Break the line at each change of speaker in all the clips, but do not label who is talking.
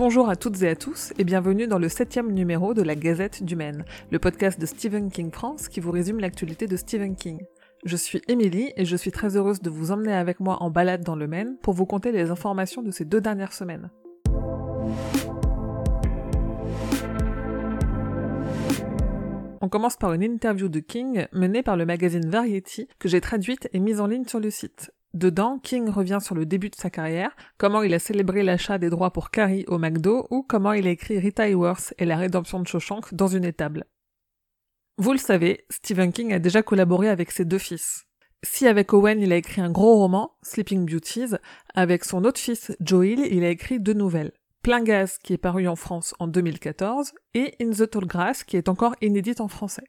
Bonjour à toutes et à tous et bienvenue dans le septième numéro de la Gazette du Maine, le podcast de Stephen King France qui vous résume l'actualité de Stephen King. Je suis Émilie et je suis très heureuse de vous emmener avec moi en balade dans le Maine pour vous conter les informations de ces deux dernières semaines. On commence par une interview de King menée par le magazine Variety que j'ai traduite et mise en ligne sur le site. Dedans, King revient sur le début de sa carrière, comment il a célébré l'achat des droits pour Carrie au McDo ou comment il a écrit Rita Hayworth et la rédemption de Shawshank dans une étable. Vous le savez, Stephen King a déjà collaboré avec ses deux fils. Si avec Owen il a écrit un gros roman, Sleeping Beauties, avec son autre fils Joel il a écrit deux nouvelles. Plein Gaz qui est paru en France en 2014 et In the Tall Grass qui est encore inédite en français.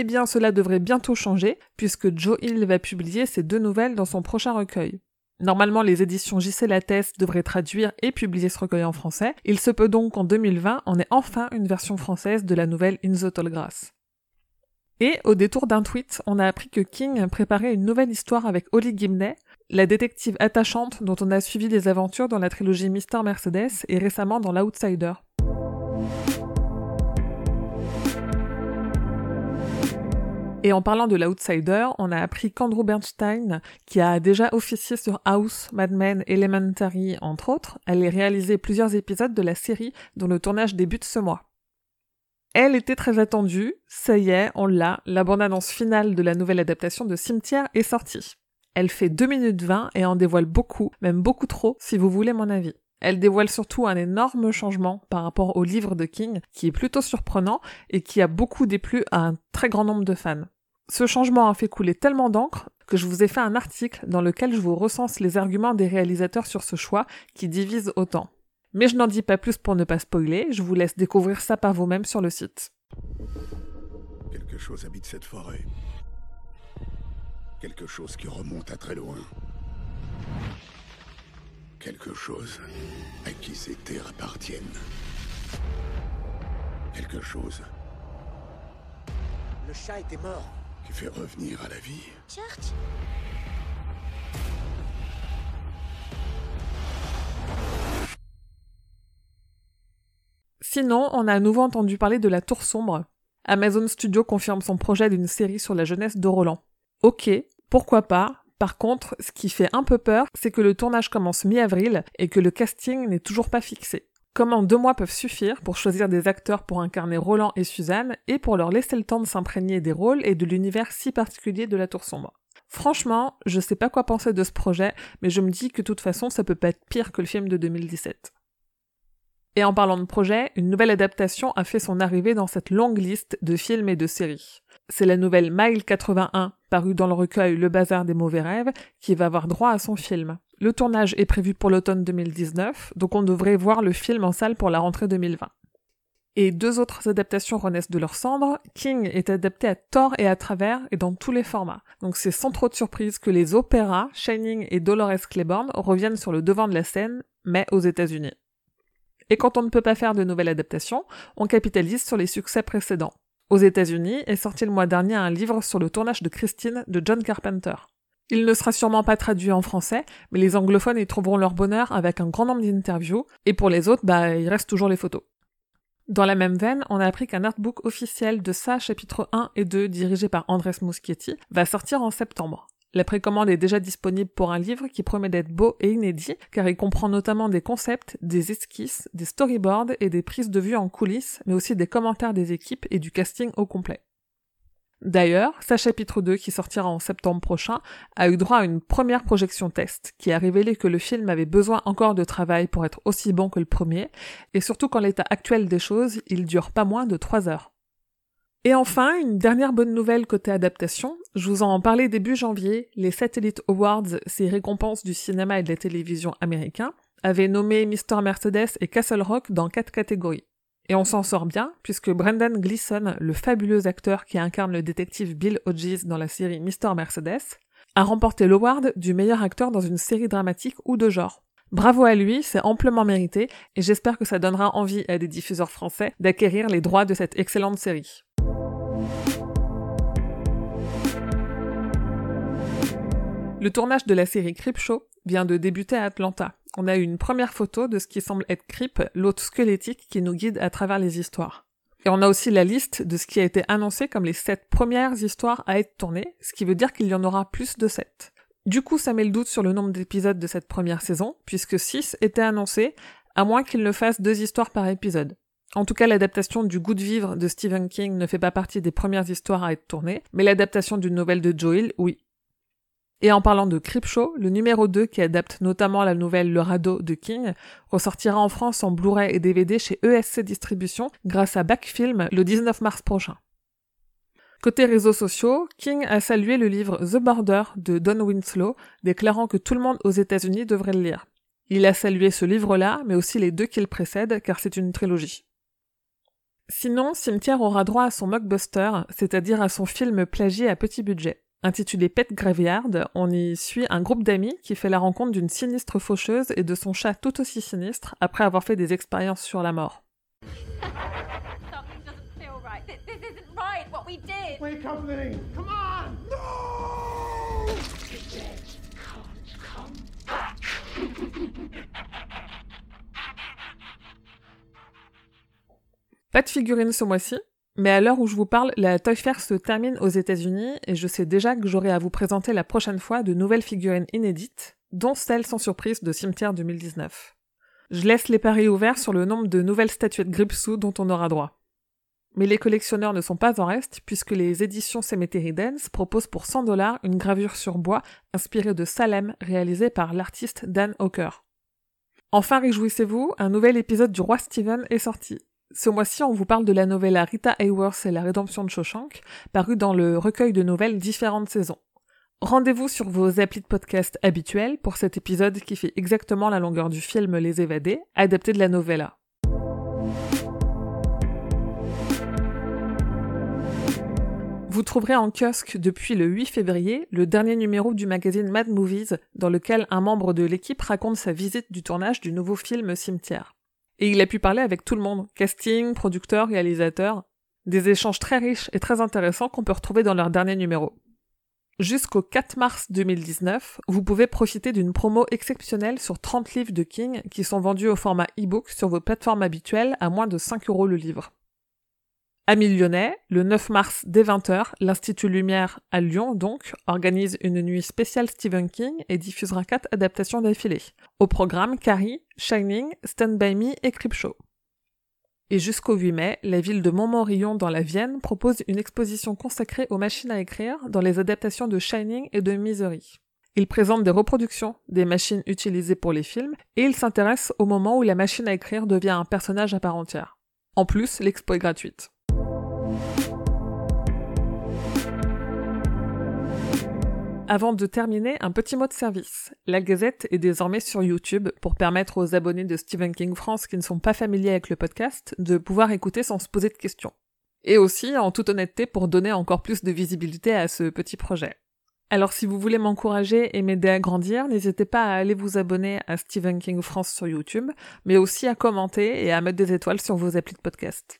Eh bien, cela devrait bientôt changer, puisque Joe Hill va publier ces deux nouvelles dans son prochain recueil. Normalement, les éditions JC Lattès devraient traduire et publier ce recueil en français. Il se peut donc qu'en 2020, on ait enfin une version française de la nouvelle In the Tall. Et au détour d'un tweet, on a appris que King préparait une nouvelle histoire avec Holly Gimney, la détective attachante dont on a suivi les aventures dans la trilogie Mister Mercedes et récemment dans L'Outsider. Et en parlant de l'Outsider, on a appris qu'Andrew Bernstein, qui a déjà officié sur House, Mad Men, Elementary, entre autres, allait réaliser plusieurs épisodes de la série dont le tournage débute ce mois. Elle était très attendue, ça y est, on l'a, la bande-annonce finale de la nouvelle adaptation de Cimetière est sortie. Elle fait 2 minutes 20 et en dévoile beaucoup, même beaucoup trop, si vous voulez mon avis. Elle dévoile surtout un énorme changement par rapport au livre de King, qui est plutôt surprenant et qui a beaucoup déplu à un très grand nombre de fans. Ce changement a fait couler tellement d'encre que je vous ai fait un article dans lequel je vous recense les arguments des réalisateurs sur ce choix qui divise autant. Mais je n'en dis pas plus pour ne pas spoiler, je vous laisse découvrir ça par vous-même sur le site.
Quelque chose habite cette forêt. Quelque chose qui remonte à très loin. Quelque chose à qui ces terres appartiennent. Quelque chose
Le chat était mort.
qui fait revenir à la vie.
Church?
Sinon, on a à nouveau entendu parler de la Tour Sombre. Amazon Studio confirme son projet d'une série sur la jeunesse de Roland. Ok, pourquoi pas, par contre, ce qui fait un peu peur, c'est que le tournage commence mi-avril et que le casting n'est toujours pas fixé. Comment deux mois peuvent suffire pour choisir des acteurs pour incarner Roland et Suzanne et pour leur laisser le temps de s'imprégner des rôles et de l'univers si particulier de la Tour Sombre Franchement, je sais pas quoi penser de ce projet, mais je me dis que de toute façon ça peut pas être pire que le film de 2017. Et en parlant de projet, une nouvelle adaptation a fait son arrivée dans cette longue liste de films et de séries. C'est la nouvelle Mile 81, parue dans le recueil Le Bazar des mauvais rêves, qui va avoir droit à son film. Le tournage est prévu pour l'automne 2019, donc on devrait voir le film en salle pour la rentrée 2020. Et deux autres adaptations renaissent de leur cendre. King est adapté à tort et à travers et dans tous les formats. Donc c'est sans trop de surprise que les opéras Shining et Dolores Claiborne reviennent sur le devant de la scène, mais aux États-Unis. Et quand on ne peut pas faire de nouvelles adaptations, on capitalise sur les succès précédents. Aux États-Unis est sorti le mois dernier un livre sur le tournage de Christine de John Carpenter. Il ne sera sûrement pas traduit en français, mais les anglophones y trouveront leur bonheur avec un grand nombre d'interviews, et pour les autres, bah, il reste toujours les photos. Dans la même veine, on a appris qu'un artbook officiel de ça, chapitre 1 et 2, dirigé par Andres Muschietti, va sortir en septembre. La précommande est déjà disponible pour un livre qui promet d'être beau et inédit, car il comprend notamment des concepts, des esquisses, des storyboards et des prises de vue en coulisses, mais aussi des commentaires des équipes et du casting au complet. D'ailleurs, sa chapitre 2, qui sortira en septembre prochain, a eu droit à une première projection test, qui a révélé que le film avait besoin encore de travail pour être aussi bon que le premier, et surtout qu'en l'état actuel des choses, il dure pas moins de 3 heures. Et enfin, une dernière bonne nouvelle côté adaptation. Je vous en parlais début janvier, les Satellite Awards, ces récompenses du cinéma et de la télévision américains, avaient nommé Mr. Mercedes et Castle Rock dans quatre catégories. Et on s'en sort bien, puisque Brendan Gleeson, le fabuleux acteur qui incarne le détective Bill Hodges dans la série Mr. Mercedes, a remporté l'award du meilleur acteur dans une série dramatique ou de genre. Bravo à lui, c'est amplement mérité, et j'espère que ça donnera envie à des diffuseurs français d'acquérir les droits de cette excellente série. Le tournage de la série Creepshow vient de débuter à Atlanta, on a eu une première photo de ce qui semble être Creep, l'hôte squelettique qui nous guide à travers les histoires. Et on a aussi la liste de ce qui a été annoncé comme les sept premières histoires à être tournées, ce qui veut dire qu'il y en aura plus de sept. Du coup, ça met le doute sur le nombre d'épisodes de cette première saison, puisque 6 étaient annoncés, à moins qu'il ne fasse deux histoires par épisode. En tout cas, l'adaptation du Goût de vivre de Stephen King ne fait pas partie des premières histoires à être tournées, mais l'adaptation d'une nouvelle de Joel, oui. Et en parlant de Creepshow, le numéro 2 qui adapte notamment la nouvelle Le Radeau de King ressortira en France en Blu-ray et DVD chez ESC Distribution grâce à Backfilm le 19 mars prochain. Côté réseaux sociaux, King a salué le livre The Border de Don Winslow, déclarant que tout le monde aux États-Unis devrait le lire. Il a salué ce livre-là, mais aussi les deux qui le précèdent, car c'est une trilogie. Sinon, Cimetière aura droit à son mockbuster, c'est-à-dire à son film plagié à petit budget. Intitulé Pet Graveyard, on y suit un groupe d'amis qui fait la rencontre d'une sinistre faucheuse et de son chat tout aussi sinistre après avoir fait des expériences sur la mort. Pas de figurines ce mois-ci, mais à l'heure où je vous parle, la Toy Fair se termine aux États-Unis et je sais déjà que j'aurai à vous présenter la prochaine fois de nouvelles figurines inédites, dont celle sans surprise de Cimetière 2019. Je laisse les paris ouverts sur le nombre de nouvelles statuettes Gripsou dont on aura droit. Mais les collectionneurs ne sont pas en reste puisque les éditions Cemetery Dance proposent pour 100 dollars une gravure sur bois inspirée de Salem réalisée par l'artiste Dan Hawker. Enfin, réjouissez-vous, un nouvel épisode du Roi Steven est sorti. Ce mois-ci, on vous parle de la novella Rita Hayworth et la rédemption de Shawshank, parue dans le recueil de nouvelles Différentes saisons. Rendez-vous sur vos applis de podcast habituels pour cet épisode qui fait exactement la longueur du film Les Évadés, adapté de la novella. Vous trouverez en kiosque depuis le 8 février le dernier numéro du magazine Mad Movies dans lequel un membre de l'équipe raconte sa visite du tournage du nouveau film Cimetière. Et il a pu parler avec tout le monde, casting, producteur, réalisateur. Des échanges très riches et très intéressants qu'on peut retrouver dans leur dernier numéro. Jusqu'au 4 mars 2019, vous pouvez profiter d'une promo exceptionnelle sur 30 livres de King qui sont vendus au format e-book sur vos plateformes habituelles à moins de 5 euros le livre. Amis Lyonnais, le 9 mars dès 20h, l'Institut Lumière à Lyon, donc, organise une nuit spéciale Stephen King et diffusera quatre adaptations d'affilée. Au programme, Carrie, Shining, Stand By Me et Creepshow. Et jusqu'au 8 mai, la ville de Montmorillon dans la Vienne propose une exposition consacrée aux machines à écrire dans les adaptations de Shining et de Misery. Il présente des reproductions des machines utilisées pour les films et il s'intéresse au moment où la machine à écrire devient un personnage à part entière. En plus, l'expo est gratuite. Avant de terminer, un petit mot de service. La Gazette est désormais sur YouTube pour permettre aux abonnés de Stephen King France qui ne sont pas familiers avec le podcast de pouvoir écouter sans se poser de questions. Et aussi, en toute honnêteté, pour donner encore plus de visibilité à ce petit projet. Alors si vous voulez m'encourager et m'aider à grandir, n'hésitez pas à aller vous abonner à Stephen King France sur YouTube, mais aussi à commenter et à mettre des étoiles sur vos applis de podcast.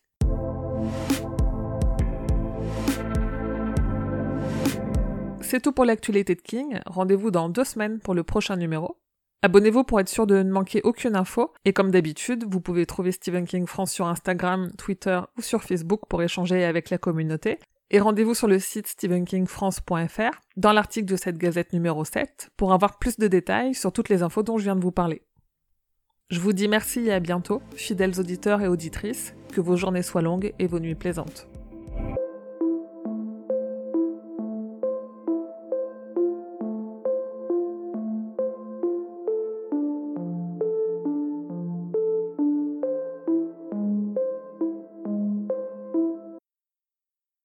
C'est tout pour l'actualité de King. Rendez-vous dans deux semaines pour le prochain numéro. Abonnez-vous pour être sûr de ne manquer aucune info. Et comme d'habitude, vous pouvez trouver Stephen King France sur Instagram, Twitter ou sur Facebook pour échanger avec la communauté. Et rendez-vous sur le site stephenkingfrance.fr dans l'article de cette gazette numéro 7 pour avoir plus de détails sur toutes les infos dont je viens de vous parler. Je vous dis merci et à bientôt, fidèles auditeurs et auditrices, que vos journées soient longues et vos nuits plaisantes.